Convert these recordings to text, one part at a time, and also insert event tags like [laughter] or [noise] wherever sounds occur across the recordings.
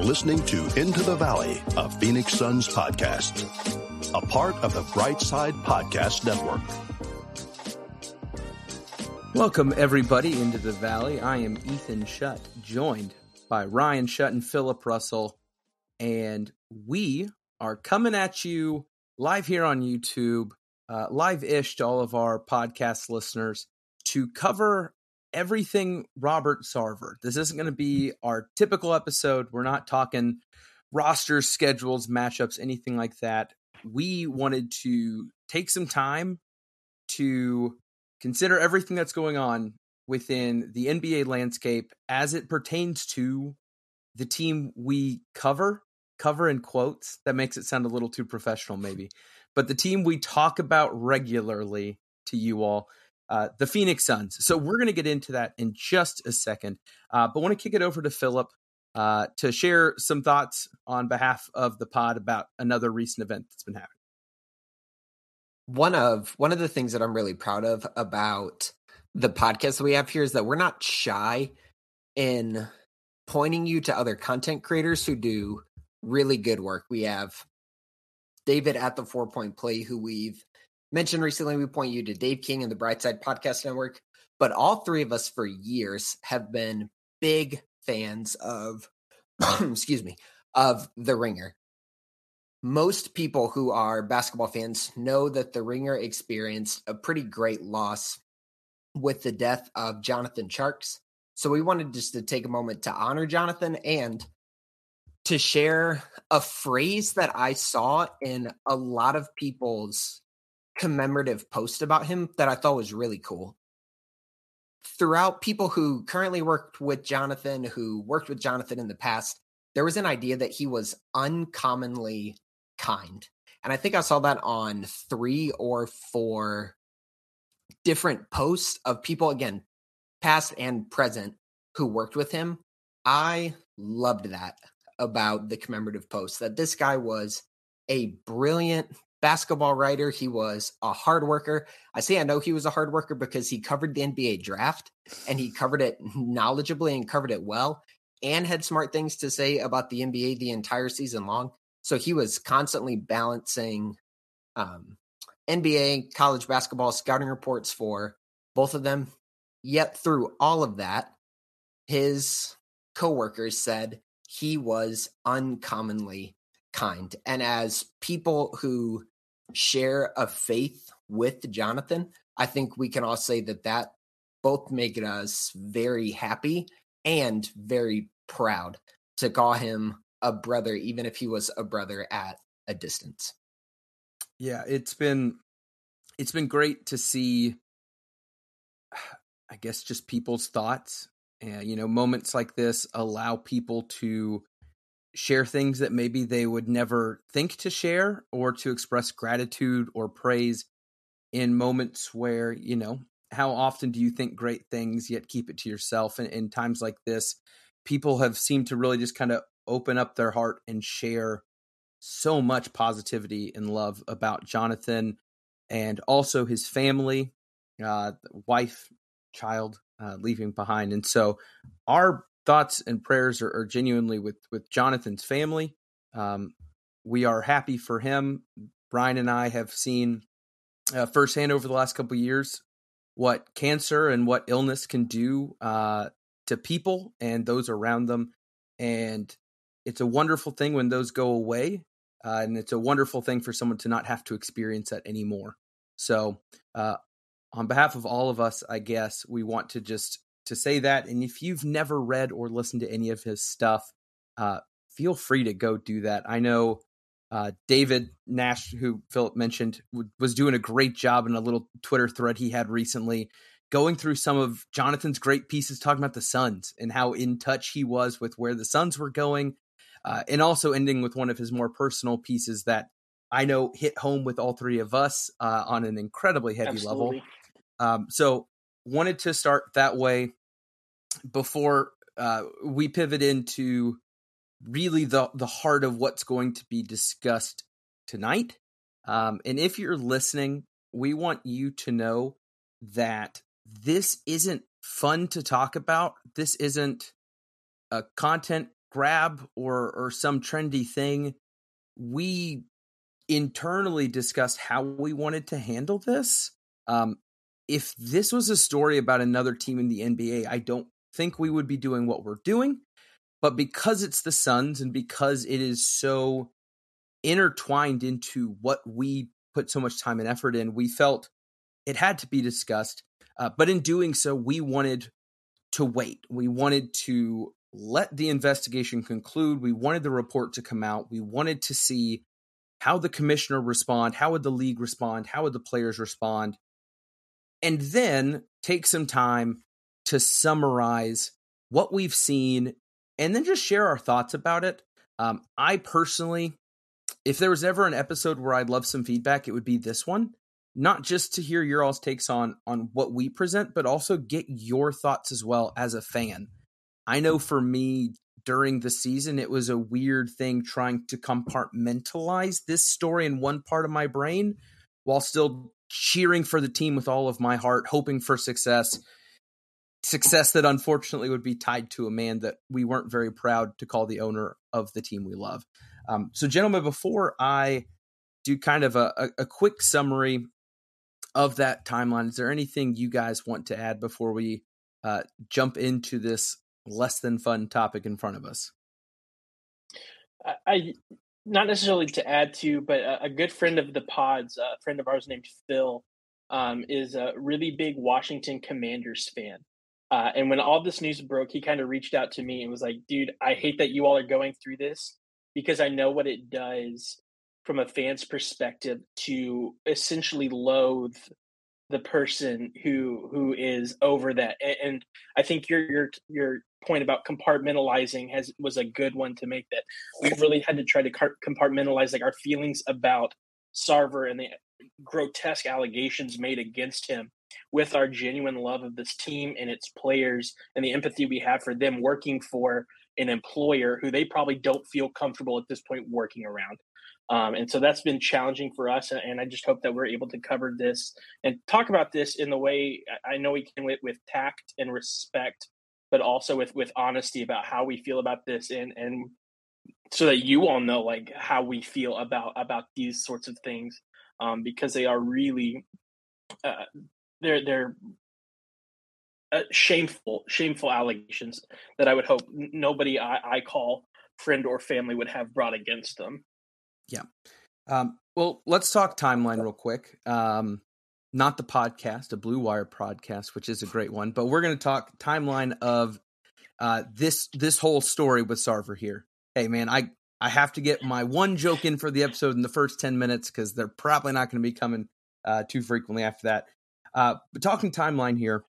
You're listening to Into the Valley, a Phoenix Suns podcast, a part of the Brightside Podcast Network. Welcome, everybody, into the Valley. I am Ethan Shutt, joined by Ryan Shutt and Philip Russell, and we are coming at you live here on YouTube, uh, live ish to all of our podcast listeners to cover everything Robert Sarver. This isn't going to be our typical episode. We're not talking rosters, schedules, matchups, anything like that. We wanted to take some time to consider everything that's going on within the NBA landscape as it pertains to the team we cover. Cover in quotes. That makes it sound a little too professional, maybe. But the team we talk about regularly to you all uh, the Phoenix Suns. So we're going to get into that in just a second, uh, but want to kick it over to Philip uh, to share some thoughts on behalf of the pod about another recent event that's been happening. One of one of the things that I'm really proud of about the podcast that we have here is that we're not shy in pointing you to other content creators who do really good work. We have David at the Four Point Play, who we've mentioned recently, we point you to Dave King and the Brightside Podcast Network. But all three of us for years have been big fans of, [clears throat] excuse me, of The Ringer. Most people who are basketball fans know that The Ringer experienced a pretty great loss with the death of Jonathan Tjarks. So we wanted just to take a moment to honor Jonathan and to share a phrase that I saw in a lot of people's commemorative post about him that I thought was really cool. Throughout people who currently worked with Jonathan, who worked with Jonathan in the past, there was an idea that he was uncommonly kind. And I think I saw that on three or four different posts of people, again, past and present, who worked with him. I loved that about the commemorative post that this guy was a brilliant basketball writer. He was a hard worker. I say I know he was a hard worker because he covered the NBA draft and he covered it knowledgeably and covered it well and had smart things to say about the NBA the entire season long. So he was constantly balancing um, NBA, college basketball scouting reports for both of them. Yet through all of that, his coworkers said he was uncommonly kind. And as people who share a faith with Jonathan, I think we can all say that that both make us very happy and very proud to call him a brother, even if he was a brother at a distance. Yeah, it's been it's been great to see [sighs] I guess just people's thoughts. And you know, moments like this allow people to share things that maybe they would never think to share or to express gratitude or praise in moments where, you know, how often do you think great things yet keep it to yourself? And in times like this, people have seemed to really just kind of open up their heart and share so much positivity and love about Jonathan and also his family, uh, wife, child, uh, leaving behind. And so our thoughts and prayers are, are genuinely with with Jonathan's family. Um, we are happy for him. Ryan and I have seen uh, firsthand over the last couple years what cancer and what illness can do uh, to people and those around them, and it's a wonderful thing when those go away, uh, and it's a wonderful thing for someone to not have to experience that anymore. So, uh, on behalf of all of us, I guess we want to just to say that. And if you've never read or listened to any of his stuff, uh, feel free to go do that. I know uh, David Nash, who Philip mentioned, w- was doing a great job in a little Twitter thread he had recently, going through some of Jonathan's great pieces, talking about the Suns and how in touch he was with where the Suns were going, uh, and also ending with one of his more personal pieces that I know hit home with all three of us uh, on an incredibly heavy Absolutely. level. Um, so wanted to start that way before uh, we pivot into really the the heart of what's going to be discussed tonight. Um, and if you're listening, we want you to know that this isn't fun to talk about. This isn't a content grab or or some trendy thing. We internally discussed how we wanted to handle this. Um, if this was a story about another team in the NBA, I don't think we would be doing what we're doing. But because it's the Suns and because it is so intertwined into what we put so much time and effort in, we felt it had to be discussed. Uh, but in doing so, we wanted to wait. We wanted to let the investigation conclude. We wanted the report to come out. We wanted to see how the commissioner respond, how would the league respond, how would the players respond, and then take some time to summarize what we've seen and then just share our thoughts about it. Um, I personally, if there was ever an episode where I'd love some feedback, it would be this one. Not just to hear your all's takes on on what we present, but also get your thoughts as well as a fan. I know for me during the season, it was a weird thing trying to compartmentalize this story in one part of my brain while still cheering for the team with all of my heart, hoping for success success that unfortunately would be tied to a man that we weren't very proud to call the owner of the team we love. Um, so, gentlemen, before I do kind of a, a, quick summary of that timeline, is there anything you guys want to add before we uh, jump into this less than fun topic in front of us? I not necessarily to add to, but a, a good friend of the pods, a friend of ours named Phil, um, is a really big Washington Commanders fan. Uh, and when all this news broke, he kind of reached out to me and was like, dude, I hate that you all are going through this because I know what it does from a fan's perspective to essentially loathe the person who who is over that and i think your your your point about compartmentalizing has was a good one to make that we really had to try to compartmentalize like our feelings about sarver and the grotesque allegations made against him with our genuine love of this team and its players and the empathy we have for them working for an employer who they probably don't feel comfortable at this point working around. Um, and so that's been challenging for us. And I just hope that we're able to cover this and talk about this in the way I know we can with, with tact and respect, but also with, with honesty about how we feel about this and, and so that you all know like how we feel about, about these sorts of things. Um, because they are really uh, they're they're uh, shameful shameful allegations that I would hope nobody I, I call friend or family would have brought against them. Yeah. Um, well, let's talk timeline real quick. Um, not the podcast, a Blue Wire podcast, which is a great one, but we're going to talk timeline of uh, this this whole story with Sarver here. Hey, man, I I have to get my one joke in for the episode in the first ten minutes because they're probably not going to be coming uh, too frequently after that. Uh, but talking timeline here,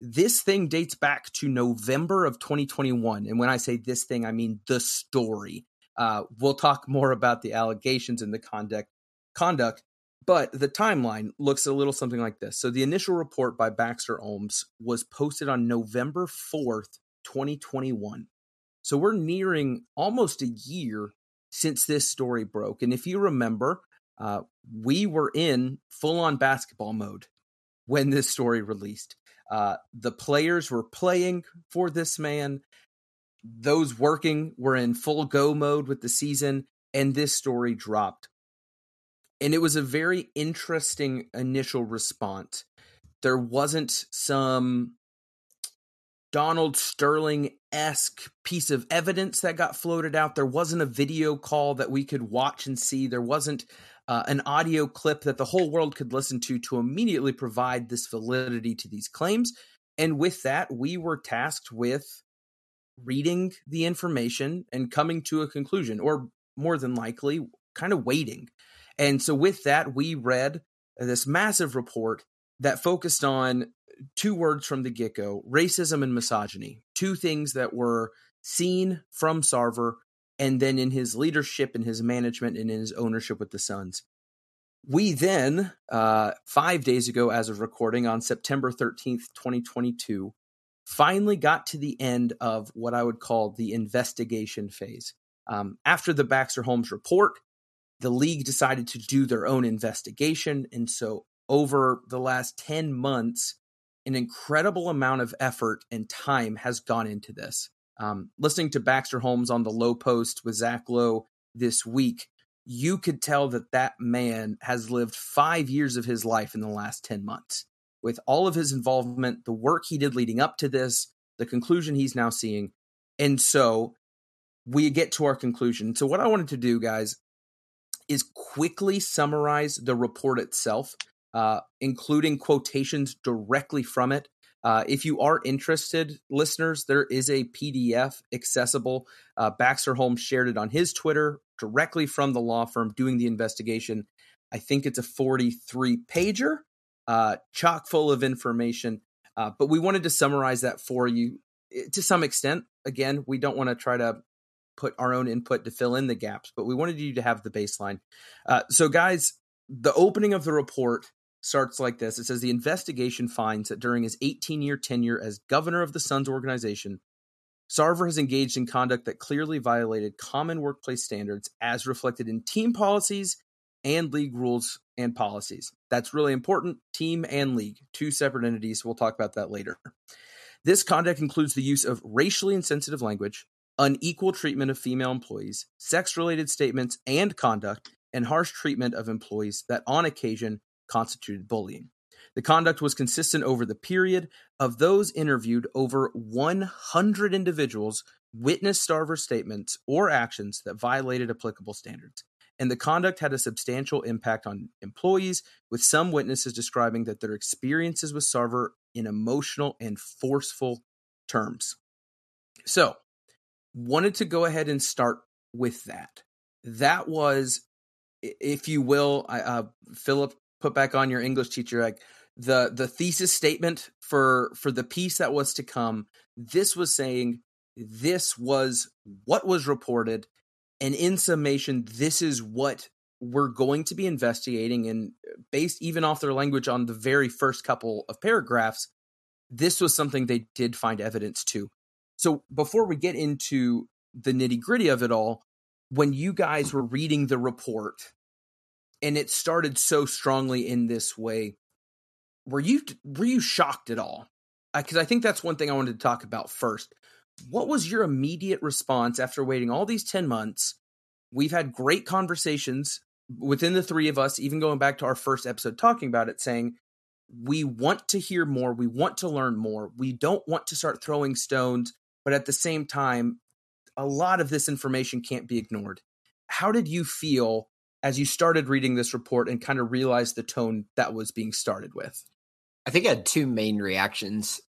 this thing dates back to November of 2021. And when I say this thing, I mean the story. Uh, we'll talk more about the allegations and the conduct, conduct, but the timeline looks a little something like this. So the initial report by Baxter Holmes was posted on November 4th, 2021. So we're nearing almost a year since this story broke. And if you remember, uh, we were in full on basketball mode when this story released. Uh, the players were playing for this man. Those working were in full go mode with the season, and this story dropped. And it was a very interesting initial response. There wasn't some Donald Sterling esque piece of evidence that got floated out. There wasn't a video call that we could watch and see. There wasn't uh, an audio clip that the whole world could listen to to immediately provide this validity to these claims. And with that, we were tasked with reading the information and coming to a conclusion, or more than likely, kind of waiting. And so, with that, we read this massive report that focused on two words from the get go racism and misogyny, two things that were seen from Sarver and then in his leadership, in his management, and in his ownership with the Suns. We then, uh, five days ago, as of recording on September 13th, 2022, finally got to the end of what I would call the investigation phase. Um, after the Baxter Holmes report, the league decided to do their own investigation. And so, over the last 10 months, an incredible amount of effort and time has gone into this. Um, listening to Baxter Holmes on the Lowe Post with Zach Lowe this week, you could tell that that man has lived five years of his life in the last 10 months with all of his involvement, the work he did leading up to this, the conclusion he's now seeing. And so we get to our conclusion. So, what I wanted to do, guys, is quickly summarize the report itself, uh, including quotations directly from it. Uh, if you are interested, listeners, there is a PDF accessible. Uh, Baxter Holmes shared it on his Twitter directly from the law firm doing the investigation. I think it's a 43 pager, uh, chock full of information. Uh, but we wanted to summarize that for you to some extent. Again, we don't want to try to put our own input to fill in the gaps, but we wanted you to have the baseline. Uh, so, guys, the opening of the report starts like this it says the investigation finds that during his 18 year tenure as governor of the Suns organization, Sarver has engaged in conduct that clearly violated common workplace standards as reflected in team policies and league rules and policies. That's really important. Team and league, two separate entities. We'll talk about that later. This conduct includes the use of racially insensitive language, unequal treatment of female employees, sex related statements and conduct, and harsh treatment of employees that on occasion constituted bullying. The conduct was consistent over the period of those interviewed. Over 100 individuals witnessed Sarver's statements or actions that violated applicable standards. And the conduct had a substantial impact on employees, with some witnesses describing that their experiences with Sarver in emotional and forceful terms. So, wanted to go ahead and start with that. That was, if you will, uh, Philip, put back on your English teacher, like the the thesis statement for for the piece that was to come. This was saying this was what was reported, and in summation, this is what we're going to be investigating. And based even off their language on the very first couple of paragraphs, this was something they did find evidence to. So before we get into the nitty gritty of it all, when you guys were reading the report and it started so strongly in this way, were you were you shocked at all? Because I think that's one thing I wanted to talk about first. What was your immediate response after waiting all these 10 months? We've had great conversations within the three of us, even going back to our first episode talking about it, saying, we want to hear more. We want to learn more. We don't want to start throwing stones but at the same time, a lot of this information can't be ignored. How did you feel as you started reading this report and kind of realized the tone that was being started with? I think I had two main reactions.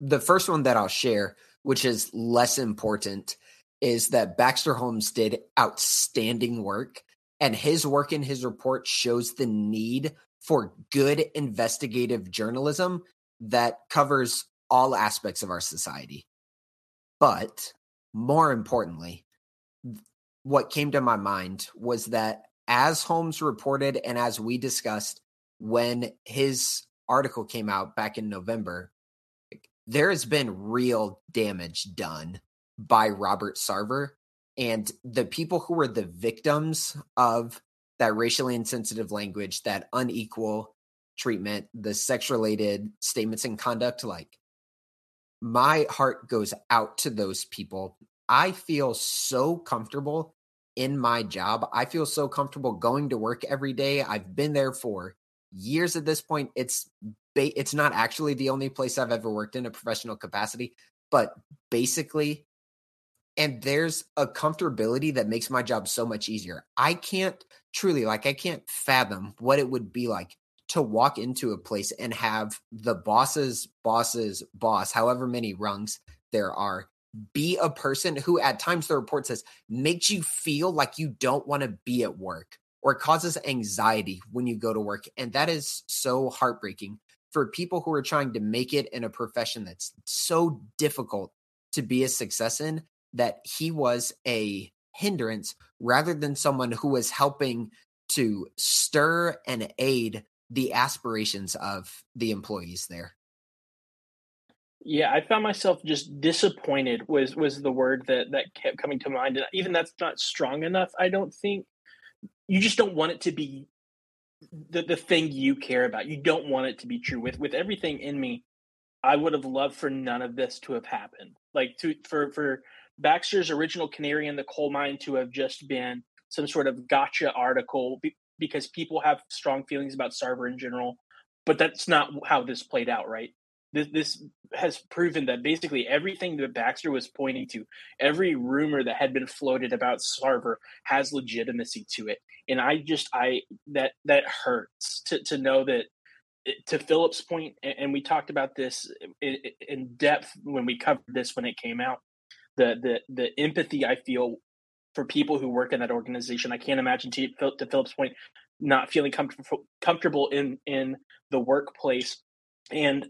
The first one that I'll share, which is less important, is that Baxter Holmes did outstanding work, and his work in his report shows the need for good investigative journalism that covers all aspects of our society. But more importantly, what came to my mind was that as Holmes reported and as we discussed when his article came out back in November, there has been real damage done by Robert Sarver. And the people who were the victims of that racially insensitive language, that unequal treatment, the sex related statements and conduct, like my heart goes out to those people. I feel so comfortable in my job. I feel so comfortable going to work every day. I've been there for years at this point. It's it's not actually the only place I've ever worked in a professional capacity, but basically and there's a comfortability that makes my job so much easier. I can't truly like I can't fathom what it would be like to walk into a place and have the boss's boss's boss, however many rungs there are, be a person who at times the report says makes you feel like you don't want to be at work or causes anxiety when you go to work. And that is so heartbreaking for people who are trying to make it in a profession that's so difficult to be a success in that he was a hindrance rather than someone who was helping to stir and aid the aspirations of the employees there. Yeah, I found myself just disappointed was was the word that that kept coming to mind and even that's not strong enough I don't think you just don't want it to be the the thing you care about. You don't want it to be true with with everything in me. I would have loved for none of this to have happened. Like to for for Baxter's original canary in the coal mine to have just been some sort of gotcha article because people have strong feelings about Sarver in general, but that's not how this played out, right? This, this has proven that basically everything that Baxter was pointing to, every rumor that had been floated about Sarver has legitimacy to it. And I just, I, that, that hurts to, to know that eh, to Philip's point, and we talked about this in depth when we covered this when it came out. The the the empathy I feel for people who work in that organization, I can't imagine to, to Philip's point, not feeling comfortable comfortable in in the workplace. And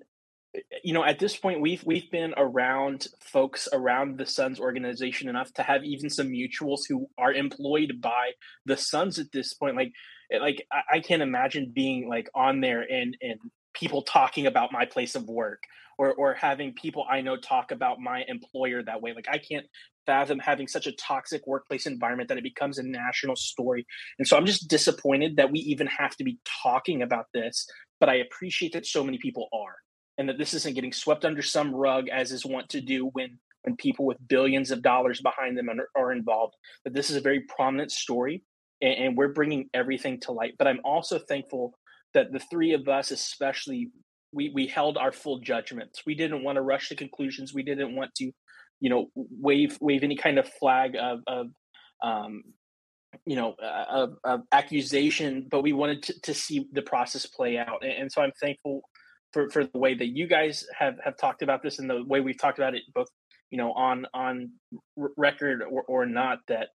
eh, you know, at this point, we've we've been around folks around the Suns organization enough to have even some mutuals who are employed by the Suns at this point. Like eh, like I, I can't imagine being like on there and and people talking about my place of work or or having people I know talk about my employer that way. Like I can't fathom having such a toxic workplace environment that it becomes a national story. And so I'm just disappointed that we even have to be talking about this, but I appreciate that so many people are and that this isn't getting swept under some rug as is wont to do when when people with billions of dollars behind them are, are involved. That this is a very prominent story and, and we're bringing everything to light. But I'm also thankful that the three of us, especially, we we held our full judgments. We didn't want to rush to conclusions. We didn't want to, you know, wave wave any kind of flag of of um, you know uh, of, of accusation, but we wanted to, to see the process play out. And, and so I'm thankful for for the way that you guys have have talked about this and the way we've talked about it both you know on on record or, or not that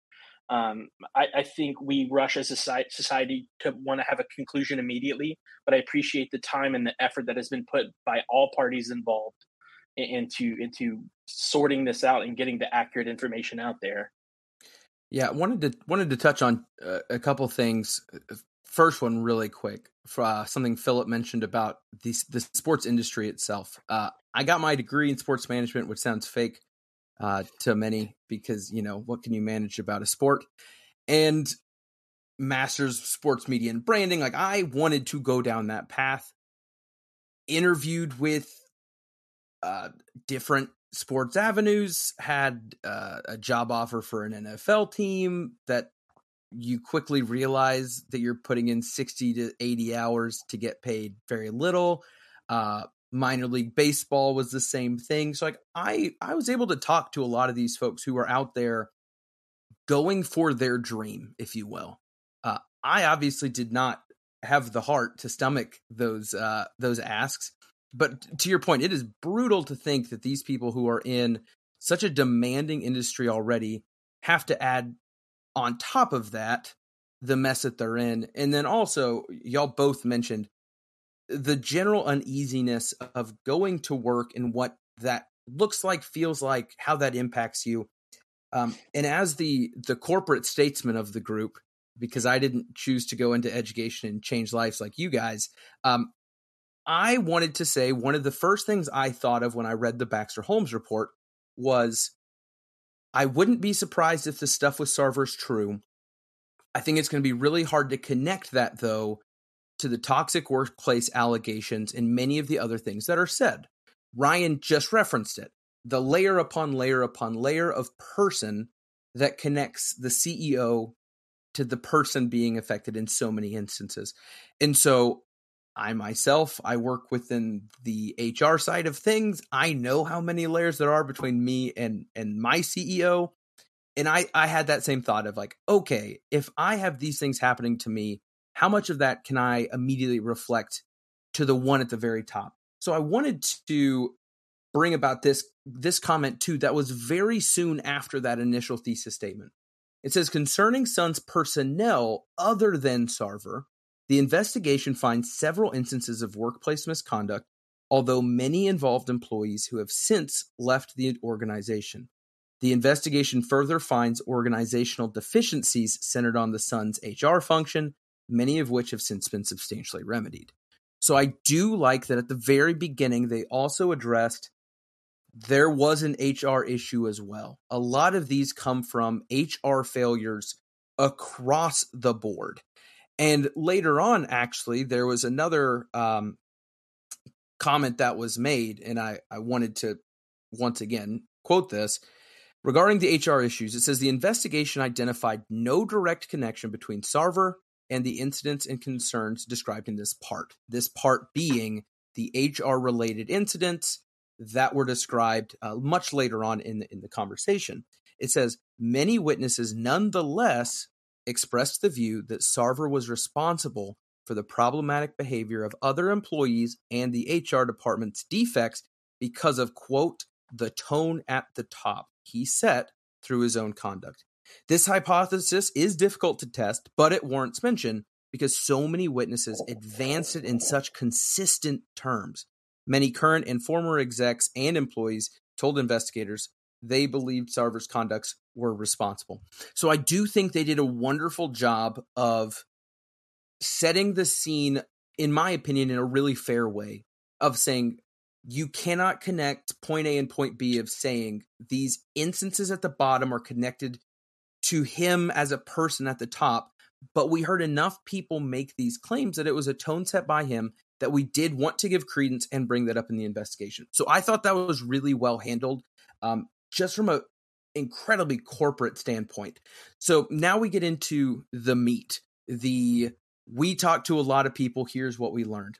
um, I, I, think we rush as a society to want to have a conclusion immediately, but I appreciate the time and the effort that has been put by all parties involved into into sorting this out and getting the accurate information out there. Yeah, wanted to wanted to touch on uh, a couple things. First one, really quick, for uh, something Philip mentioned about the the sports industry itself. Uh, I got my degree in sports management, which sounds fake uh, to many because you know what can you manage about a sport and masters sports media and branding like i wanted to go down that path interviewed with uh, different sports avenues had uh, a job offer for an nfl team that you quickly realize that you're putting in 60 to 80 hours to get paid very little uh, minor league baseball was the same thing. So like I I was able to talk to a lot of these folks who are out there going for their dream, if you will. Uh, I obviously did not have the heart to stomach those uh, those asks, but to your point, it is brutal to think that these people who are in such a demanding industry already have to add on top of that the mess that they're in, and then also y'all both mentioned the general uneasiness of going to work and what that looks like, feels like, how that impacts you. Um, and as the the corporate statesman of the group, because I didn't choose to go into education and change lives like you guys, um, I wanted to say one of the first things I thought of when I read the Baxter Holmes report was I wouldn't be surprised if the stuff with Sarver's true. I think it's going to be really hard to connect that though to the toxic workplace allegations and many of the other things that are said. Ryan just referenced it the layer upon layer upon layer of person that connects the CEO to the person being affected in so many instances. And so I myself, I work within the HR side of things. I know how many layers there are between me and and my CEO. And I I had that same thought of like, okay, if I have these things happening to me, how much of that can I immediately reflect to the one at the very top? So I wanted to bring about this this comment too that was very soon after that initial thesis statement. It says concerning Suns personnel other than Sarver, the investigation finds several instances of workplace misconduct, although many involved employees who have since left the organization. The investigation further finds organizational deficiencies centered on the Suns' HR function many of which have since been substantially remedied. So I do like that at the very beginning, they also addressed there was an HR issue as well. A lot of these come from HR failures across the board. And later on, actually, there was another um, comment that was made, and I, I wanted to once again quote this. Regarding the HR issues, it says the investigation identified no direct connection between Sarver and the incidents and concerns described in this part. This part being the HR related incidents that were described uh, much later on in the, in the conversation. It says many witnesses nonetheless expressed the view that Sarver was responsible for the problematic behavior of other employees and the HR department's defects because of, quote, the tone at the top he set through his own conduct. This hypothesis is difficult to test, but it warrants mention because so many witnesses advanced it in such consistent terms. Many current and former execs and employees told investigators they believed Sarver's conducts were responsible. So I do think they did a wonderful job of setting the scene, in my opinion, in a really fair way of saying you cannot connect point A and point B of saying these instances at the bottom are connected to him as a person at the top. But we heard enough people make these claims that it was a tone set by him that we did want to give credence and bring that up in the investigation. So I thought that was really well handled, um, just from a incredibly corporate standpoint. So now we get into the meat. The we talked to a lot of people. Here's what we learned.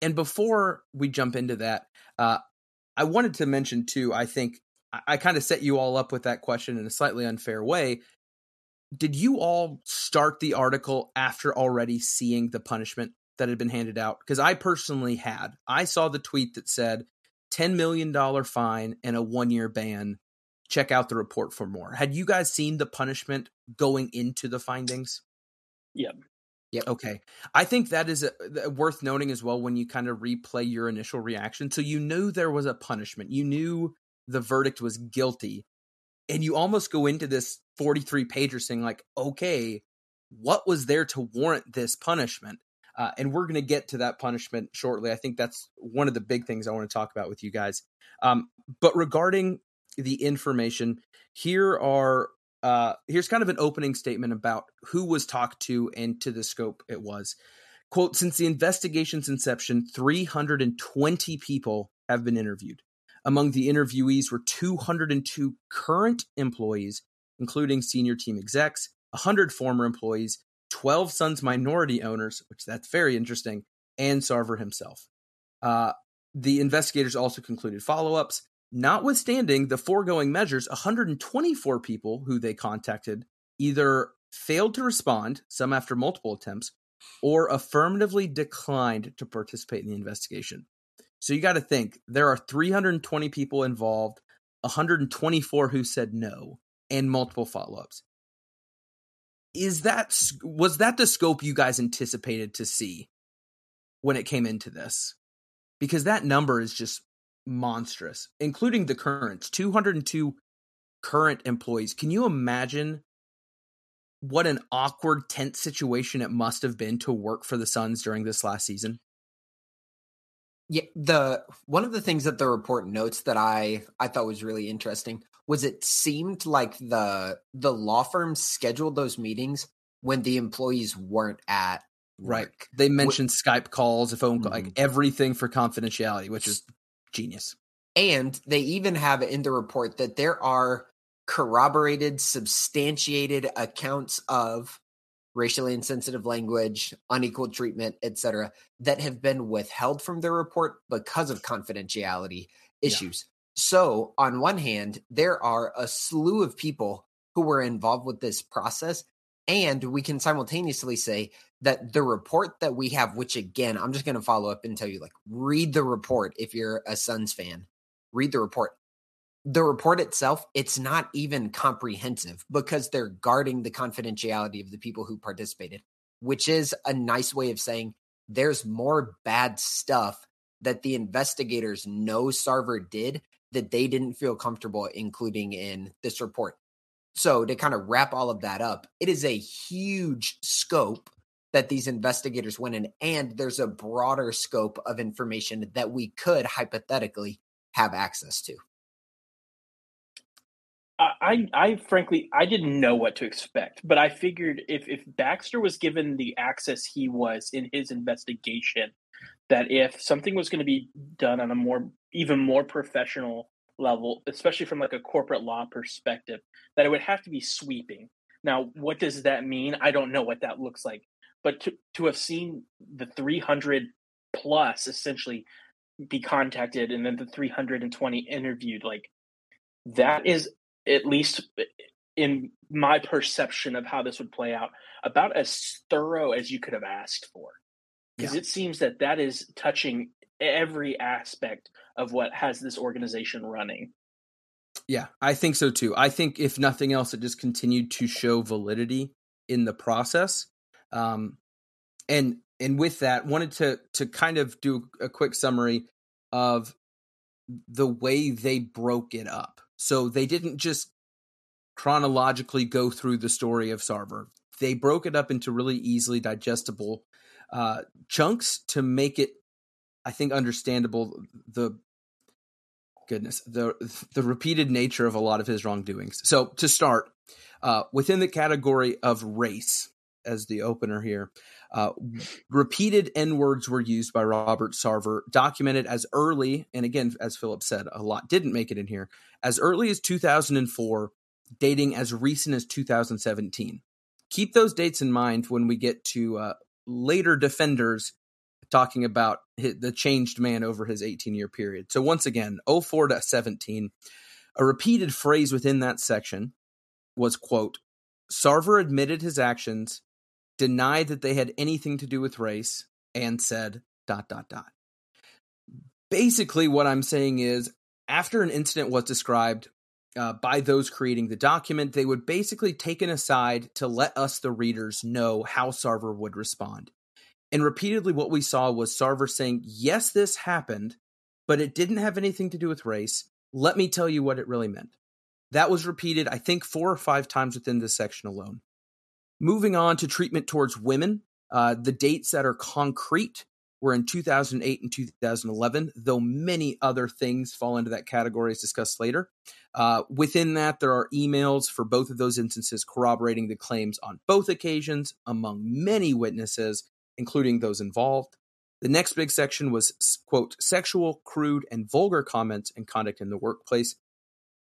And before we jump into that, uh, I wanted to mention too. I think I, I kind of set you all up with that question in a slightly unfair way. Did you all start the article after already seeing the punishment that had been handed out? Because I personally had. I saw the tweet that said $10 million fine and a one year ban. Check out the report for more. Had you guys seen the punishment going into the findings? Yep. Yep. Okay. I think that is a, a, worth noting as well when you kind of replay your initial reaction. So you knew there was a punishment. You knew the verdict was guilty. And you almost go into this 43 pager saying, like, okay, what was there to warrant this punishment? Uh, and we're going to get to that punishment shortly. I think that's one of the big things I want to talk about with you guys. Um, but regarding the information, here are uh, here's kind of an opening statement about who was talked to and to the scope it was. Quote, since the investigation's inception, 320 people have been interviewed. Among the interviewees were 202 current employees, including senior team execs, 100 former employees, 12 Suns minority owners, which that's very interesting, and Sarver himself. Uh, the investigators also concluded follow ups. Notwithstanding the foregoing measures, 124 people who they contacted either failed to respond, some after multiple attempts, or affirmatively declined to participate in the investigation. So you got to think there are 320 people involved, 124 who said no, and multiple follow ups. Is that was that the scope you guys anticipated to see when it came into this? Because that number is just monstrous, including the currents 202 current employees. Can you imagine what an awkward, tense situation it must have been to work for the Suns during this last season? Yeah, the one of the things that the report notes that I I thought was really interesting was it seemed like the the law firm scheduled those meetings when the employees weren't at Right. They mentioned Skype calls, a phone call, mm-hmm. like everything for confidentiality, which is genius. And they even have in the report that there are corroborated, substantiated accounts of racially insensitive language, unequal treatment, etc., that have been withheld from their report because of confidentiality issues. So, on one hand, there are a slew of people who were involved with this process. And we can simultaneously say that the report that we have, which again, I'm just going to follow up and tell you like, read the report if you're a Suns fan, read the report. The report itself, it's not even comprehensive because they're guarding the confidentiality of the people who participated, which is a nice way of saying there's more bad stuff that the investigators know Sarver did that they didn't feel comfortable including in this report. So, to kind of wrap all of that up, it is a huge scope that these investigators went in, and there's a broader scope of information that we could hypothetically have access to. I, I frankly, I didn't know what to expect, but I figured if if Baxter was given the access he was in his investigation, that if something was going to be done on a more even more professional level, especially from like a corporate law perspective, that it would have to be sweeping. Now, what does that mean? I don't know what that looks like. But to, to have seen the 300 plus essentially be contacted and then the 320 interviewed, like that is at least eh, in my perception of how this would play out about as thorough as you could have asked for because yeah. it seems that that is touching every aspect of what has this organization running yeah i think so too i think if nothing else it just continued to show validity in the process um and and with that wanted to to kind of do a quick summary of the way they broke it up so they didn't just chronologically go through the story of Sarver. They broke it up into really easily digestible uh, chunks to make it, I think, understandable. The goodness, the the repeated nature of a lot of his wrongdoings. So to start, uh, within the category of race, as the opener here, uh, repeated N words were used by Robert Sarver, documented as early, and again, as Philip said, a lot didn't make it in here, as early as 2004 dating as recent as 2017. Keep those dates in mind when we get to uh, later defenders talking about the changed man over his 18 year period. So, once again, 04 to 17, a repeated phrase within that section was, quote, Sarver admitted his actions, denied that they had anything to do with race, and said, dot, dot, dot. Basically, what I'm saying is, after an incident was described, uh, by those creating the document, they would basically take an aside to let us, the readers, know how Sarver would respond. And repeatedly, what we saw was Sarver saying, Yes, this happened, but it didn't have anything to do with race. Let me tell you what it really meant. That was repeated, I think, four or five times within this section alone. Moving on to treatment towards women, uh, the dates that are concrete were in 2008 and 2011, though many other things fall into that category as discussed later. Uh, within that, there are emails for both of those instances corroborating the claims on both occasions among many witnesses, including those involved. The next big section was, quote, sexual, crude, and vulgar comments and conduct in the workplace,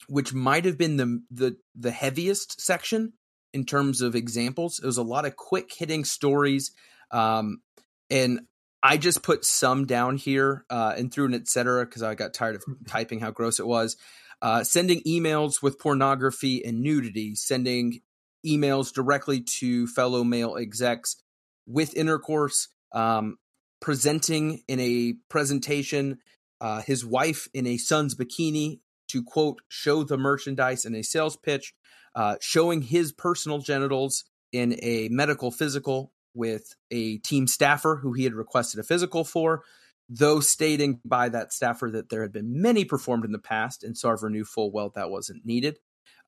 which might have been the, the, the heaviest section in terms of examples. It was a lot of quick hitting stories. Um, and I just put some down here uh, and threw an etc. because I got tired of [laughs] typing how gross it was. Uh, sending emails with pornography and nudity, sending emails directly to fellow male execs with intercourse, um, presenting in a presentation uh, his wife in a Suns bikini to quote show the merchandise in a sales pitch, uh, showing his personal genitals in a medical physical with a team staffer who he had requested a physical for, though stating by that staffer that there had been many performed in the past, and Sarver knew full well that wasn't needed.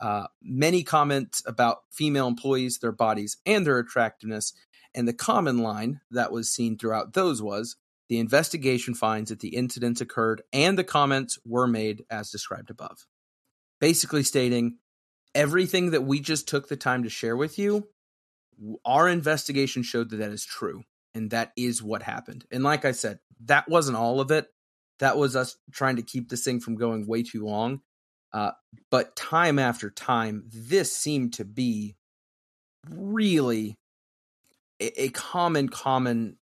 Uh, many comments about female employees, their bodies, and their attractiveness. And the common line that was seen throughout those was the investigation finds that the incidents occurred and the comments were made as described above. Basically, stating everything that we just took the time to share with you our investigation showed that that is true and that is what happened. And like i said that wasn't all of it. That was us trying to keep this thing from going way too long. Uh, but time after time this seemed to be really a, a common common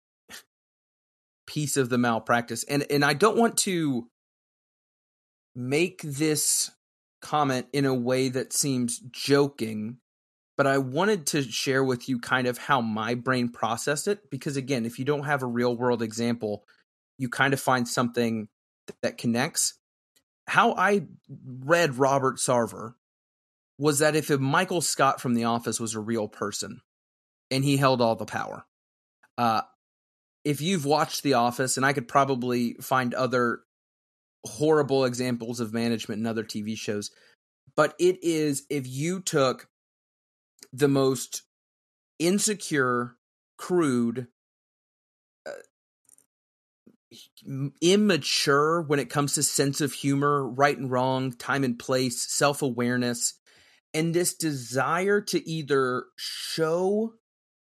piece of the malpractice. And and i don't want to make this comment in a way that seems joking but I wanted to share with you kind of how my brain processed it because again, if you don't have a real world example, you kind of find something that connects. How I read Robert Sarver was that if Michael Scott from The Office was a real person and he held all the power, uh, if you've watched The Office, and I could probably find other horrible examples of management in other TV shows, but it is if you took the most insecure, crude, uh, immature when it comes to sense of humor, right and wrong, time and place, self awareness, and this desire to either show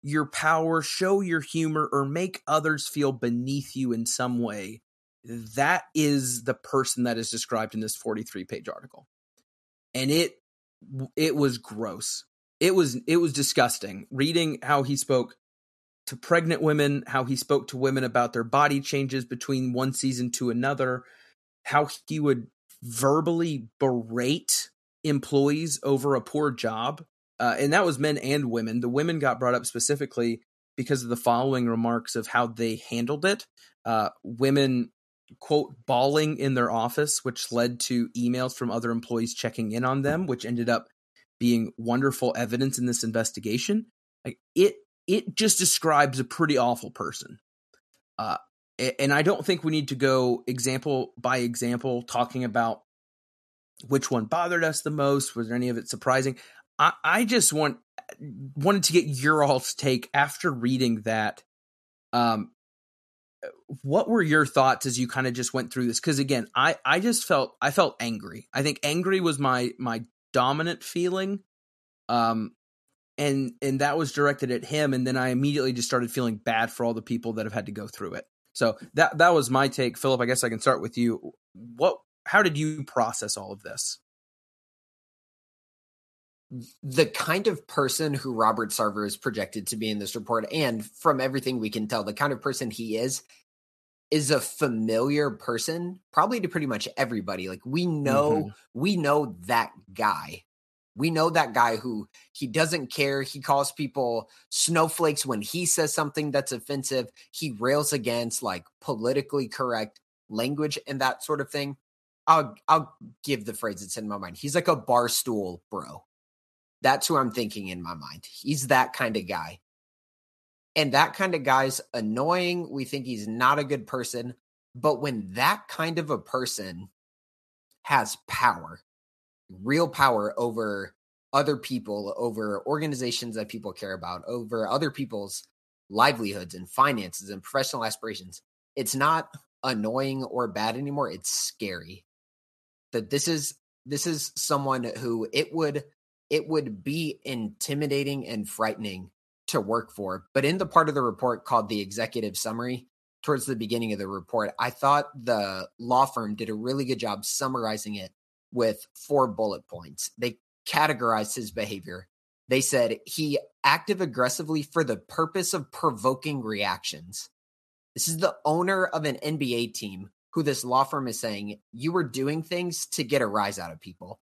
your power, show your humor, or make others feel beneath you in some way, that is the person that is described in this 43 page article. And it it was gross. It was it was disgusting reading how he spoke to pregnant women, how he spoke to women about their body changes between one season to another, how he would verbally berate employees over a poor job. Uh, and that was men and women. The women got brought up specifically because of the following remarks of how they handled it. Uh, women, quote, bawling in their office, which led to emails from other employees checking in on them, which ended up being wonderful evidence in this investigation. Like it, it just describes a pretty awful person. Uh, and I don't think we need to go example by example talking about which one bothered us the most. Was there any of it surprising? I, I just want wanted to get your all's take after reading that. Um, what were your thoughts as you kind of just went through this? Because again, I I just felt I felt angry. I think angry was my my dominant feeling. Um, and and that was directed at him and then i immediately just started feeling bad for all the people that have had to go through it so that that was my take, Philip. I guess I can start with you. What? How did you process all of this? The kind of person who Robert Sarver is projected to be in this report, and from everything we can tell, the kind of person he is, is a familiar person, probably to pretty much everybody. Like we know, mm-hmm. we know that guy we know that guy who he doesn't care. He calls people snowflakes when he says something that's offensive. He rails against like politically correct language and that sort of thing. I'll I'll give the phrase that's in my mind. He's like a bar stool bro. That's who I'm thinking in my mind. He's that kind of guy. And that kind of guy's annoying. We think he's not a good person. But when that kind of a person has power, real power over other people, over organizations that people care about, over other people's livelihoods and finances and professional aspirations. It's not annoying or bad anymore. It's scary. That this is this is someone who it would it would be intimidating and frightening to work for. But in the part of the report called the executive summary, towards the beginning of the report, I thought the law firm did a really good job summarizing it with four bullet points. They categorized his behavior. They said he acted aggressively for the purpose of provoking reactions. This is the owner of an NBA team who this law firm is saying you were doing things to get a rise out of people.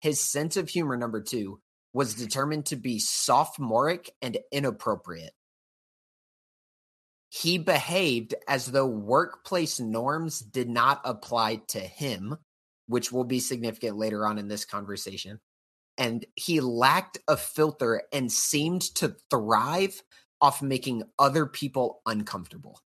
His sense of humor, number two, was determined to be sophomoric and inappropriate. He behaved as though workplace norms did not apply to him which will be significant later on in this conversation. And he lacked a filter and seemed to thrive off making other people uncomfortable.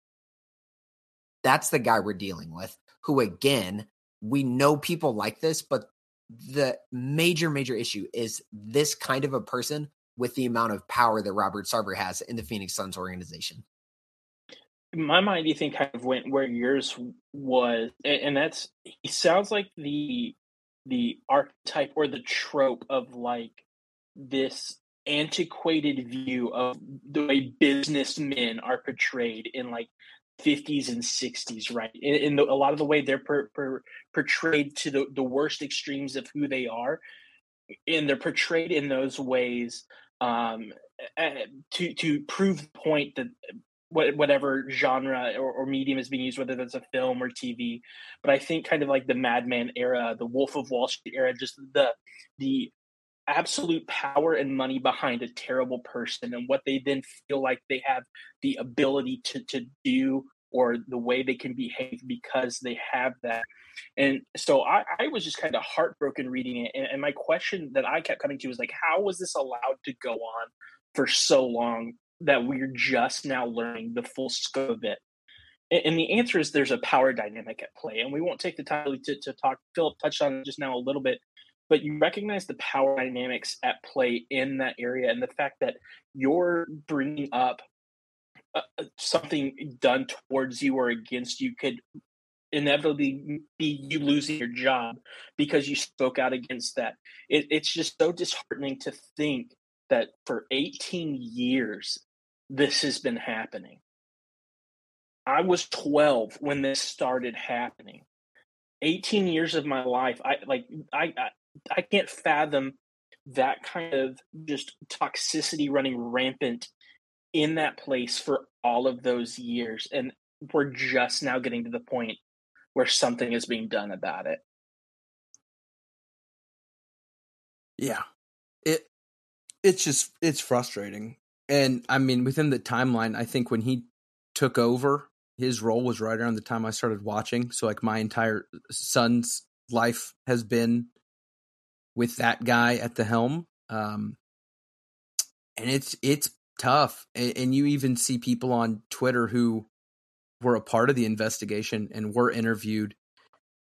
That's the guy we're dealing with, who, again, we know people like this, but the major, major issue is this kind of a person with the amount of power that Robert Sarver has in the Phoenix Suns organization. My mind, you think, kind of went where yours was, and that's he sounds like the the archetype or the trope of like this antiquated view of the way businessmen are portrayed in like 50s and 60s right in, in the, a lot of the way they're per, per, portrayed to the, the worst extremes of who they are and they're portrayed in those ways um, to to prove the point that whatever genre or, or, medium is being used, whether that's a film or TV. But I think kind of like the Mad Men era, the Wolf of Wall Street era, just the the absolute power and money behind a terrible person and what they then feel like they have the ability to to do or the way they can behave because they have that. And so I, I was just kind of heartbroken reading it. And, and my question that I kept coming to was like, how was this allowed to go on for so long that we're just now learning the full scope of it? And the answer is there's a power dynamic at play. And we won't take the time to, to talk. Philip touched on just now a little bit, but you recognize the power dynamics at play in that area and the fact that you're bringing up uh, uh something done towards you or against you could inevitably be you losing your job because you spoke out against that. It, it's just so disheartening to think that for 18 years this has been happening. I was 12 when this started happening. 18 years of my life, I like I I, I can't fathom that kind of just toxicity running rampant in that place for all of those years and we're just now getting to the point where something is being done about it. Yeah. It it's just it's frustrating. And I mean within the timeline, I think when he took over, his role was right around the time I started watching. So like my entire Suns life has been with that guy at the helm. Um and it's it's tough. And, and you even see people on Twitter who were a part of the investigation and were interviewed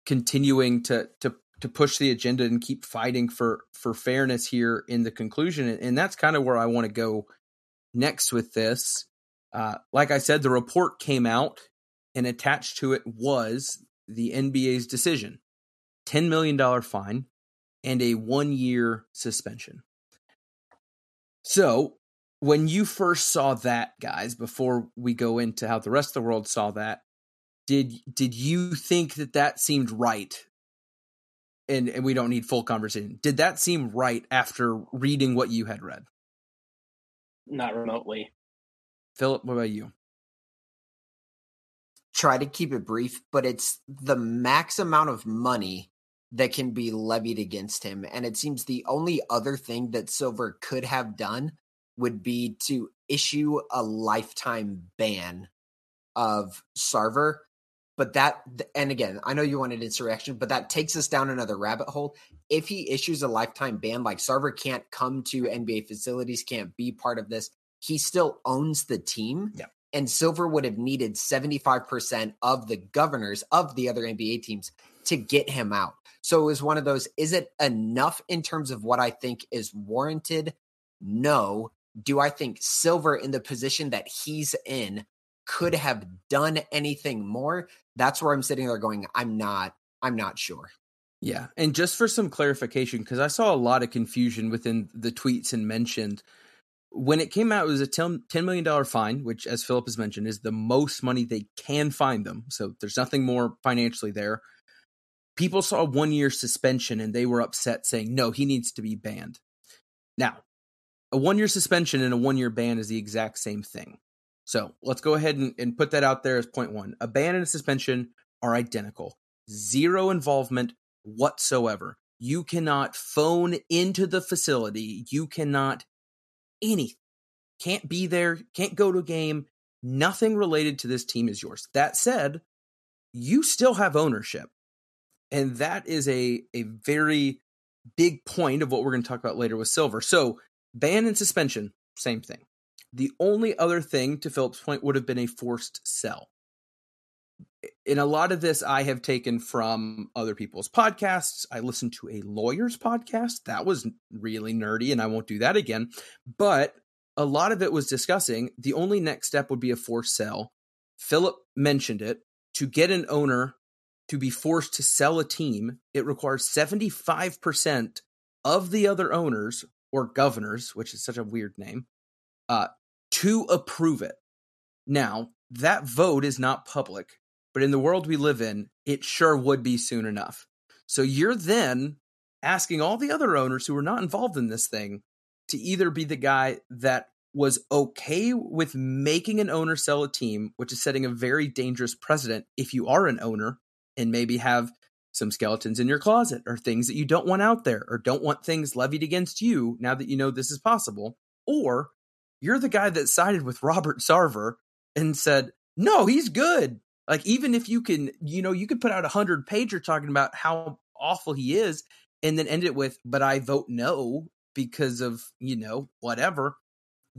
continuing to to to push the agenda and keep fighting for for fairness here in the conclusion and, and that's kind of where I want to go next with this uh, like I said the report came out and attached to it was the NBA's decision 10 million dollar fine and a 1 year suspension so when you first saw that guys before we go into how the rest of the world saw that did did you think that that seemed right and, and we don't need full conversation. Did that seem right after reading what you had read? Not remotely. Philip, what about you? Try to keep it brief, but it's the max amount of money that can be levied against him. And it seems the only other thing that Silver could have done would be to issue a lifetime ban of Sarver but that, and again, I know you wanted insurrection, but that takes us down another rabbit hole. If he issues a lifetime ban, like Sarver can't come to NBA facilities, can't be part of this, he still owns the team. Yeah. And Silver would have needed 75% of the governors of the other NBA teams to get him out. So it was one of those is it enough in terms of what I think is warranted? No. Do I think Silver in the position that he's in could have done anything more? That's where I'm sitting there going, I'm not, I'm not sure. Yeah. And just for some clarification, because I saw a lot of confusion within the tweets and mentioned when it came out, it was a $10 million fine, which, as Philip has mentioned, is the most money they can find them. So there's nothing more financially there. People saw one year suspension and they were upset, saying, no, he needs to be banned. Now, a one year suspension and a one year ban is the exact same thing. So let's go ahead and, and put that out there as point one. A ban and a suspension are identical, zero involvement whatsoever. You cannot phone into the facility. You cannot anything. Can't be there, can't go to a game. Nothing related to this team is yours. That said, you still have ownership. And that is a, a very big point of what we're going to talk about later with Silver. So, ban and suspension, same thing. The only other thing, to Philip's point, would have been a forced sell. In a lot of this, I have taken from other people's podcasts. I listened to a lawyer's podcast. That was really nerdy, and I won't do that again. But a lot of it was discussing the only next step would be a forced sell. Philip mentioned it. To get an owner to be forced to sell a team, it requires 75% of the other owners or governors, which is such a weird name, uh, to approve it. Now, that vote is not public, but in the world we live in, it sure would be soon enough. So you're then asking all the other owners who are not involved in this thing to either be the guy that was okay with making an owner sell a team, which is setting a very dangerous precedent if you are an owner and maybe have some skeletons in your closet or things that you don't want out there or don't want things levied against you now that you know this is possible. Or you're the guy that sided with Robert Sarver and said, no, he's good. Like, even if you can, you know, you could put out a hundred pager talking about how awful he is and then end it with, but I vote no because of, you know, whatever.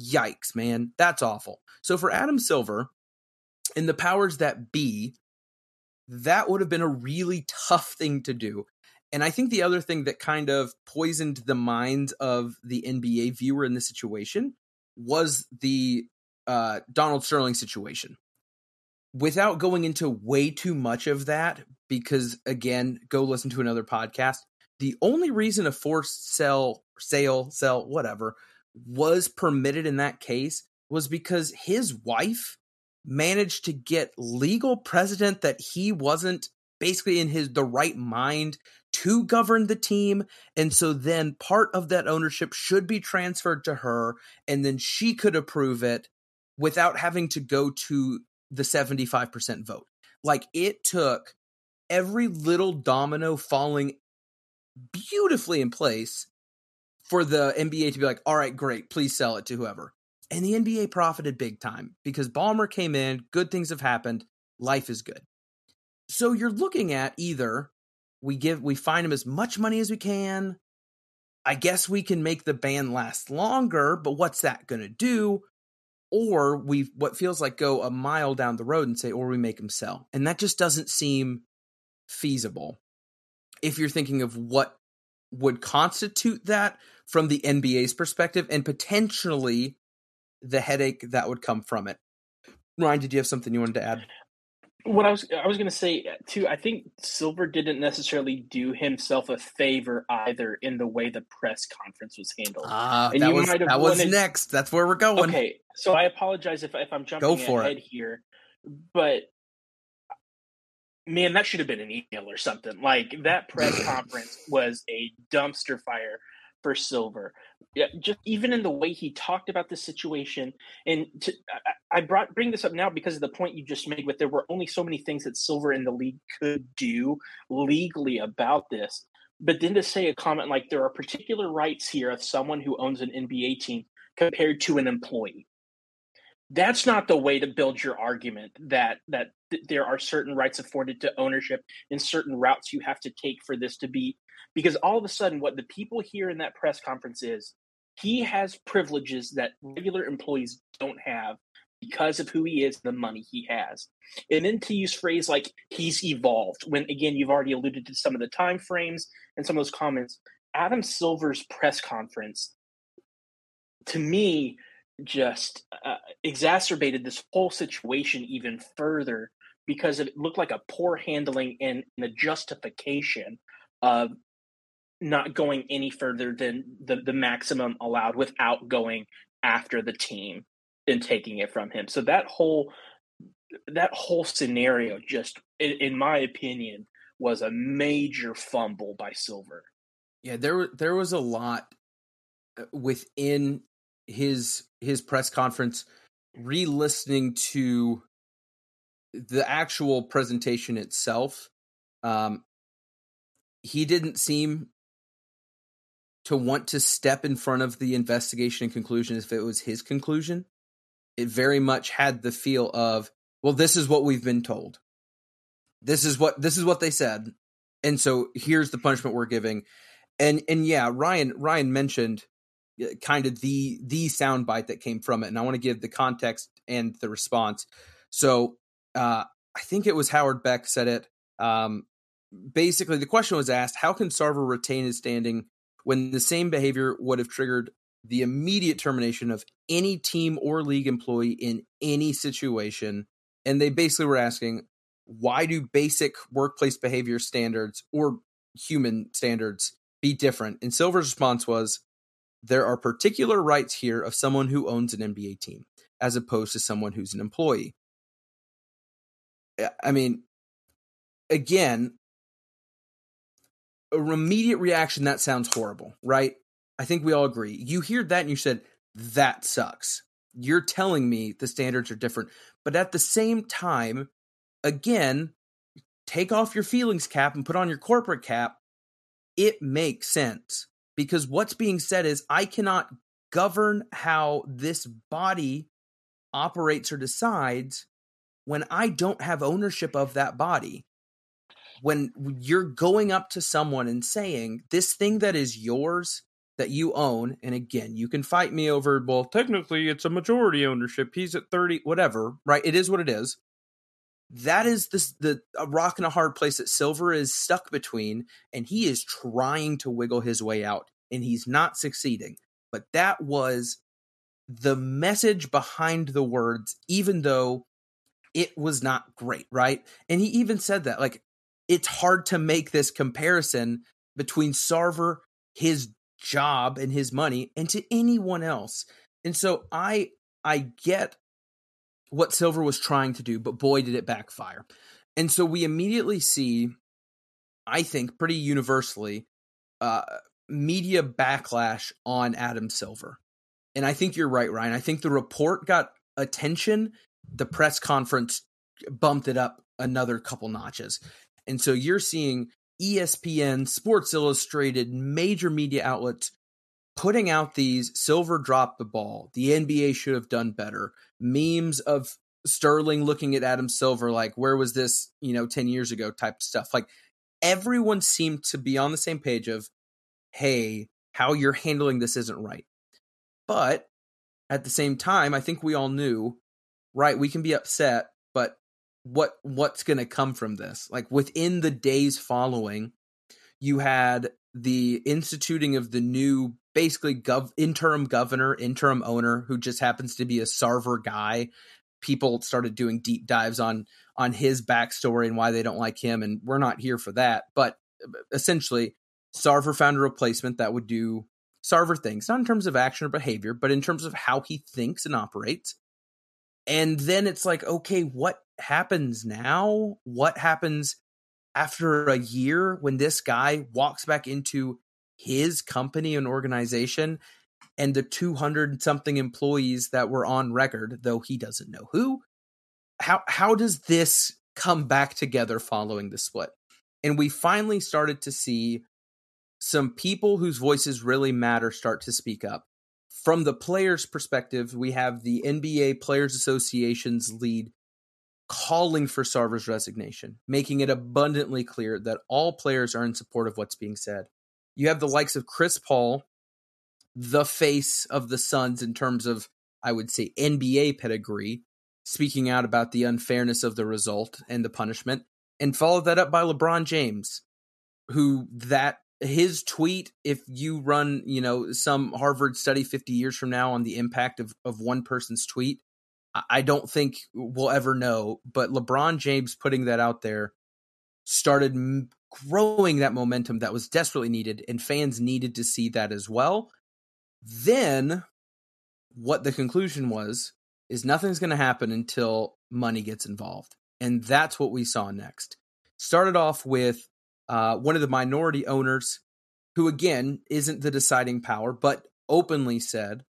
Yikes, man. That's awful. So for Adam Silver and the powers that be, that would have been a really tough thing to do. And I think the other thing that kind of poisoned the minds of the NBA viewer in this situation was the uh, Donald Sterling situation. Without going into way too much of that, because again, go listen to another podcast. The only reason a forced sell, sale, sell, whatever, was permitted in that case was because his wife managed to get legal precedent that he wasn't basically in his the right mind to govern the team and so then part of that ownership should be transferred to her and then she could approve it without having to go to the 75% vote like it took every little domino falling beautifully in place for the NBA to be like, all right, great, please sell it to whoever. And the NBA profited big time because Ballmer came in, good things have happened, life is good. So you're looking at either we give we find him as much money as we can. I guess we can make the ban last longer, but what's that going to do? Or we what feels like go a mile down the road and say or we make him sell. And that just doesn't seem feasible. If you're thinking of what would constitute that from the NBA's perspective and potentially the headache that would come from it. Ryan, did you have something you wanted to add? What I was I was going to say uh, too. I think Silver didn't necessarily do himself a favor either in the way the press conference was handled. Ah, uh, that was that wanted... was next. That's where we're going. Okay, so I apologize if if I'm jumping Go for ahead it. here, but man, that should have been an email or something. Like that press [laughs] conference was a dumpster fire for Silver. Yeah, just even in the way he talked about the situation, and to, I, I brought bring this up now because of the point you just made. With there were only so many things that Silver in the league could do legally about this, but then to say a comment like there are particular rights here of someone who owns an NBA team compared to an employee that's not the way to build your argument that that th- there are certain rights afforded to ownership and certain routes you have to take for this to be because all of a sudden what the people hear in that press conference is he has privileges that mm. regular employees don't have because of who he is the money he has. And then to use phrase like he's evolved when again you've already alluded to some of the time frames and some of those comments adam silver's press conference to me just uh, exacerbated this whole situation even further because it looked like a poor handling and, a justification of not going any further than the, the maximum allowed without going after the team and taking it from him. So that whole that whole scenario just in, in my opinion was a major fumble by Silver. Yeah, there there was a lot uh, within his his press conference re-listening to the actual presentation itself um he didn't seem to want to step in front of the investigation and conclusion if it was his conclusion. It very much had the feel of well this is what we've been told. This is what this is what they said. And so here's the punishment we're giving. And and yeah ryan ryan mentioned kind of the the soundbite that came from it, and I want to give the context and the response. So uh, I think it was Howard Beck said it. Um, basically, the question was asked: How can Sarver retain his standing when the same behavior would have triggered the immediate termination of any team or league employee in any situation? And they basically were asking, why do basic workplace behavior standards or human standards be different? And Silver's response was, there are particular rights here of someone who owns an NBA team as opposed to someone who's an employee. I mean, again, a immediate reaction that sounds horrible, right? I think we all agree. You hear that and you said, that sucks. You're telling me the standards are different. But at the same time, again, take off your feelings cap and put on your corporate cap. It makes sense because what's being said is I cannot govern how this body operates or decides when I don't have ownership of that body. When you're going up to someone and saying, This thing that is yours, that you own, and again, you can fight me over, well, technically it's a majority ownership. He's at 30, whatever, right? It is what it is that is the the a rock and a hard place that Silver is stuck between, and he is trying to wiggle his way out, and he's not succeeding. But that was the message behind the words, even though it was not great, right? And he even said that, like, it's hard to make this comparison between Sarver, his job and his money, and to anyone else. And so I I get what Silver was trying to do, but boy, did it backfire. And so we immediately see, I think, pretty universally, uh, media backlash on Adam Silver. And I think you're right, Ryan. I think the report got attention. The press conference bumped it up another couple notches. And so you're seeing ESPN, Sports Illustrated, major media outlets putting out these silver dropped the ball. The NBA should have done better. Memes of Sterling looking at Adam Silver like, where was this, you know, 10 years ago type stuff. Like everyone seemed to be on the same page of, hey, how you're handling this isn't right. But at the same time, I think we all knew, right, we can be upset, but what what's going to come from this? Like within the days following, you had the instituting of the new basically gov- interim governor, interim owner who just happens to be a Sarver guy. People started doing deep dives on on his backstory and why they don't like him, and we're not here for that. But essentially, Sarver found a replacement that would do Sarver things, not in terms of action or behavior, but in terms of how he thinks and operates. And then it's like, okay, what happens now? What happens after a year when this guy walks back into his company and organization and the 200 something employees that were on record, though he doesn't know who? How, how does this come back together following the split? And we finally started to see some people whose voices really matter start to speak up. From the players' perspective, we have the NBA Players Association's lead calling for Sarver's resignation, making it abundantly clear that all players are in support of what's being said. You have the likes of Chris Paul, the face of the Suns in terms of, I would say, NBA pedigree, speaking out about the unfairness of the result and the punishment, and follow that up by LeBron James, who that his tweet if you run you know some harvard study 50 years from now on the impact of, of one person's tweet i don't think we'll ever know but lebron james putting that out there started growing that momentum that was desperately needed and fans needed to see that as well. Then what the conclusion was is nothing's going to happen until money gets involved and that's what we saw next. Started off with uh, one of the minority owners, who again isn't the deciding power, but openly said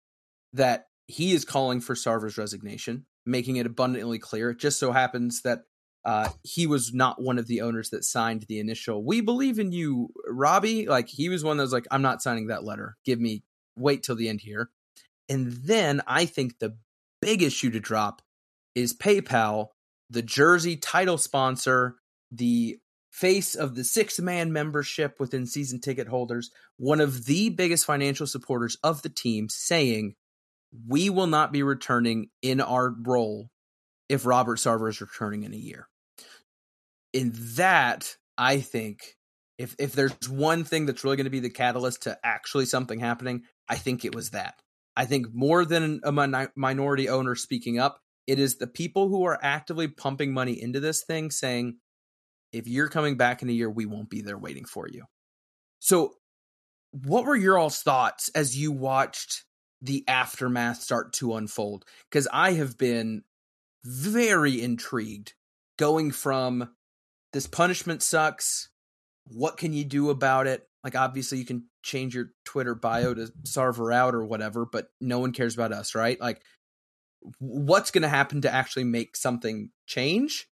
that he is calling for Sarver's resignation, making it abundantly clear. It just so happens that uh, he was not one of the owners that signed the initial "We believe in you, Robbie." Like he was one that was like, "I'm not signing that letter. Give me wait till the end here." And then I think the big issue to drop is PayPal, the jersey title sponsor, the face of the six man membership within season ticket holders, one of the biggest financial supporters of the team, saying, We will not be returning in our role if Robert Sarver is returning in a year. In that, I think if if there's one thing that's really going to be the catalyst to actually something happening, I think it was that. I think more than a minority owner speaking up, it is the people who are actively pumping money into this thing saying, if you're coming back in a year, we won't be there waiting for you. So, what were your all's thoughts as you watched the aftermath start to unfold? Because I have been very intrigued going from this punishment sucks. What can you do about it? Like, obviously, you can change your Twitter bio to Sarver out or whatever, but no one cares about us, right? Like, what's going to happen to actually make something change?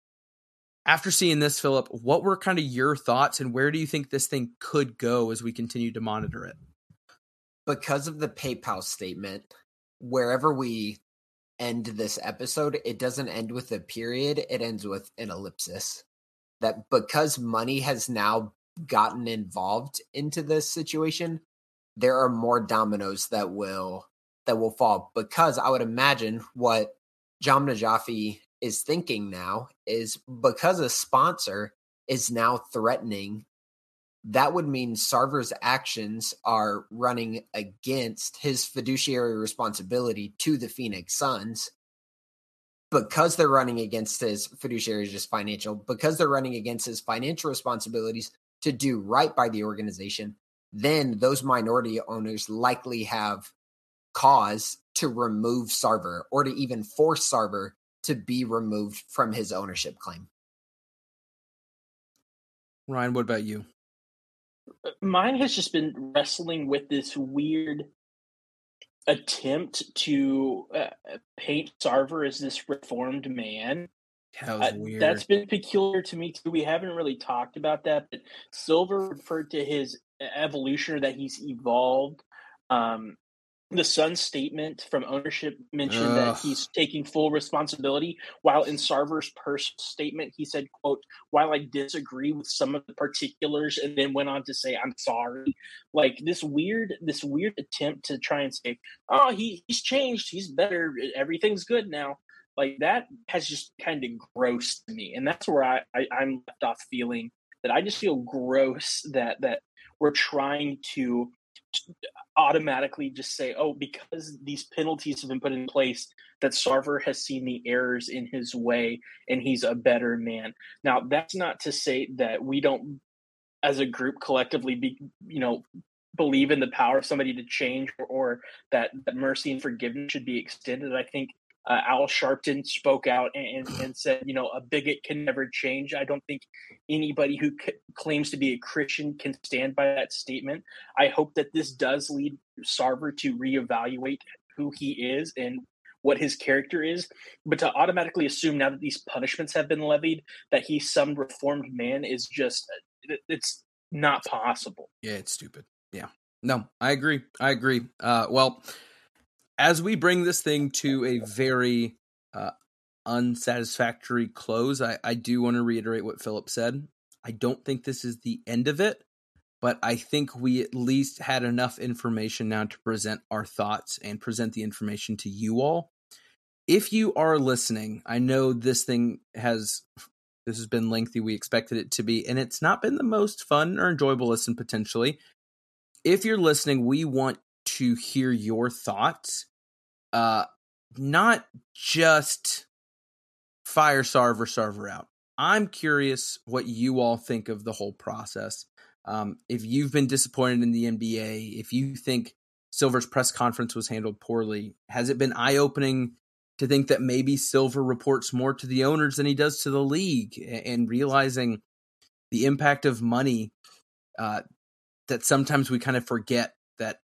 After seeing this, Philip, what were kind of your thoughts and where do you think this thing could go as we continue to monitor it? Because of the PayPal statement, wherever we end this episode, it doesn't end with a period, it ends with an ellipsis. That because money has now gotten involved into this situation, there are more dominoes that will that will fall because I would imagine what Jahm Najafi is thinking now is because a sponsor is now threatening that would mean Sarver's actions are running against his fiduciary responsibility to the Phoenix Suns. Because they're running against his fiduciary just financial because they're running against his financial responsibilities to do right by the organization then those minority owners likely have cause to remove Sarver or to even force Sarver to be removed from his ownership claim. Ryan, what about you? Uh, mine has just been wrestling with this weird attempt to uh, paint Sarver as this reformed man. That was weird. Uh, that's been peculiar to me too. We haven't really talked about that, but Silver referred to his evolution or that he's evolved. Um, the Sun statement from ownership mentioned Ugh. that he's taking full responsibility, while in Sarver's personal statement he said, "quote While I disagree with some of the particulars," and then went on to say, "I'm sorry." Like this weird, this weird attempt to try and say, "Oh, he, he's changed. He's better. Everything's good now." Like that has just kind of grossed me, and that's where I, I I'm left off feeling that I just feel gross that that we're trying to automatically just say, oh, because these penalties have been put in place, that Sarver has seen the errors in his way and he's a better man. Now, that's not to say that we don't, as a group, collectively be, you know, believe in the power of somebody to change or, or that, that mercy and forgiveness should be extended. I think uh, Al Sharpton spoke out and, and, said, you know, a bigot can never change. I don't think anybody who c- claims to be a Christian can stand by that statement. I hope that this does lead Sarver to reevaluate who he is and what his character is. But to automatically assume now that these punishments have been levied that he's some reformed man is just, it's not possible. Yeah, it's stupid. Yeah. No, I agree. I agree. Uh, well, as we bring this thing to a very uh, unsatisfactory close, I, I do want to reiterate what Philip said. I don't think this is the end of it, but I think we at least had enough information now to present our thoughts and present the information to you all. If you are listening, I know this thing has this has been lengthy. We expected it to be, and it's not been the most fun or enjoyable listen potentially. If you're listening, we want to hear your thoughts. Uh, not just fire Sarver Sarver out. I'm curious what you all think of the whole process. Um, if you've been disappointed in the NBA, if you think Silver's press conference was handled poorly, has it been eye opening to think that maybe Silver reports more to the owners than he does to the league and realizing the impact of money uh, that sometimes we kind of forget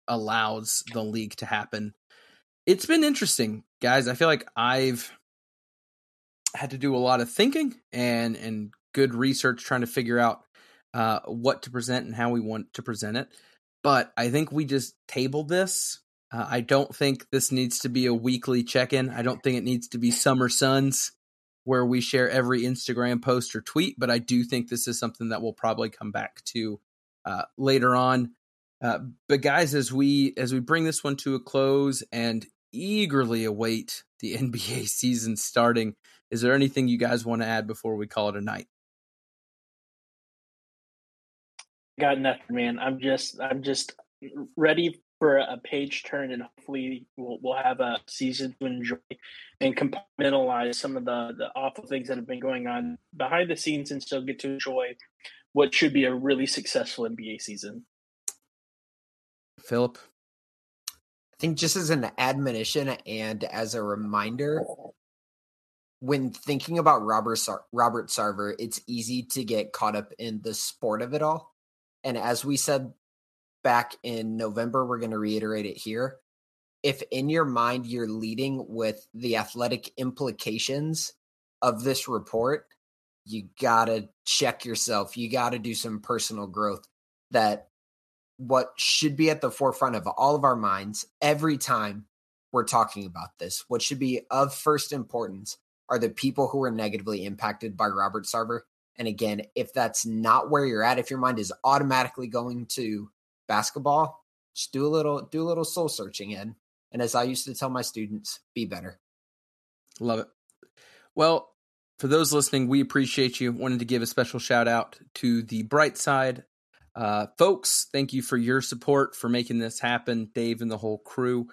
allows the league to happen. It's been interesting, guys. I feel like I've had to do a lot of thinking and and good research trying to figure out uh, what to present and how we want to present it. But I think we just tabled this. Uh, I don't think this needs to be a weekly check in. I don't think it needs to be Summer Suns where we share every Instagram post or tweet. But I do think this is something that we'll probably come back to uh, later on. Uh, but guys, as we as we bring this one to a close and eagerly await the [laughs] NBA season starting, is there anything you guys want to add before we call it a night? Got nothing, man. I'm just I'm just ready for a page turn, and hopefully we'll we'll have a season to enjoy and compartmentalize some of the the awful things that have been going on behind the scenes, and still get to enjoy what should be a really successful NBA season. Philip? I think just as an admonition and as a reminder, when thinking about Robert Sar- Robert Sarver, it's easy to get caught up in the sport of it all. And as we said back in November, we're going to reiterate it here. If in your mind you're leading with the athletic implications of this report, you got to check yourself. You got to do some personal growth that what should be at the forefront of all of our minds every time we're talking about this. What should be of first importance are the people who are negatively impacted by Robert Sarver. And again, if that's not where you're at, if your mind is automatically going to basketball, just do a little do a little soul searching in. And as I used to tell my students, be better. Love it. Well, for those listening, we appreciate you. Wanted to give a special shout out to the Bright Side uh, folks, thank you for your support for making this happen, Dave and the whole crew.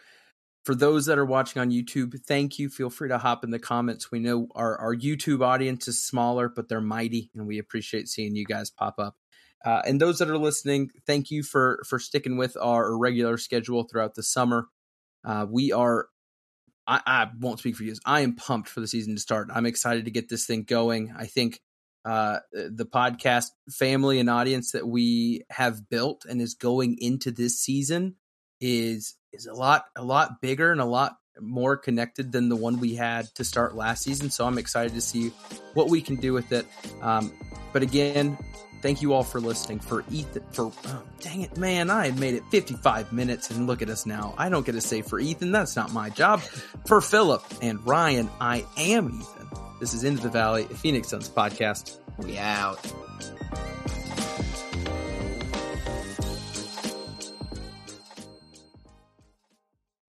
For those that are watching on YouTube, thank you. Feel free to hop in the comments. We know our, our YouTube audience is smaller, but they're mighty, and we appreciate seeing you guys pop up. Uh, and those that are listening, thank you for for sticking with our regular schedule throughout the summer. Uh, we are I, I won't speak for you. I am pumped for the season to start. I'm excited to get this thing going. I think uh, the podcast family and audience that we have built and is going into this season is is a lot a lot bigger and a lot more connected than the one we had to start last season. So I'm excited to see what we can do with it. Um, but again, thank you all for listening. For Ethan, for oh, dang it, man, I had made it 55 minutes, and look at us now. I don't get to say for Ethan. That's not my job. For Philip and Ryan, I am Ethan. This is Into the Valley, Phoenix Suns podcast. We out.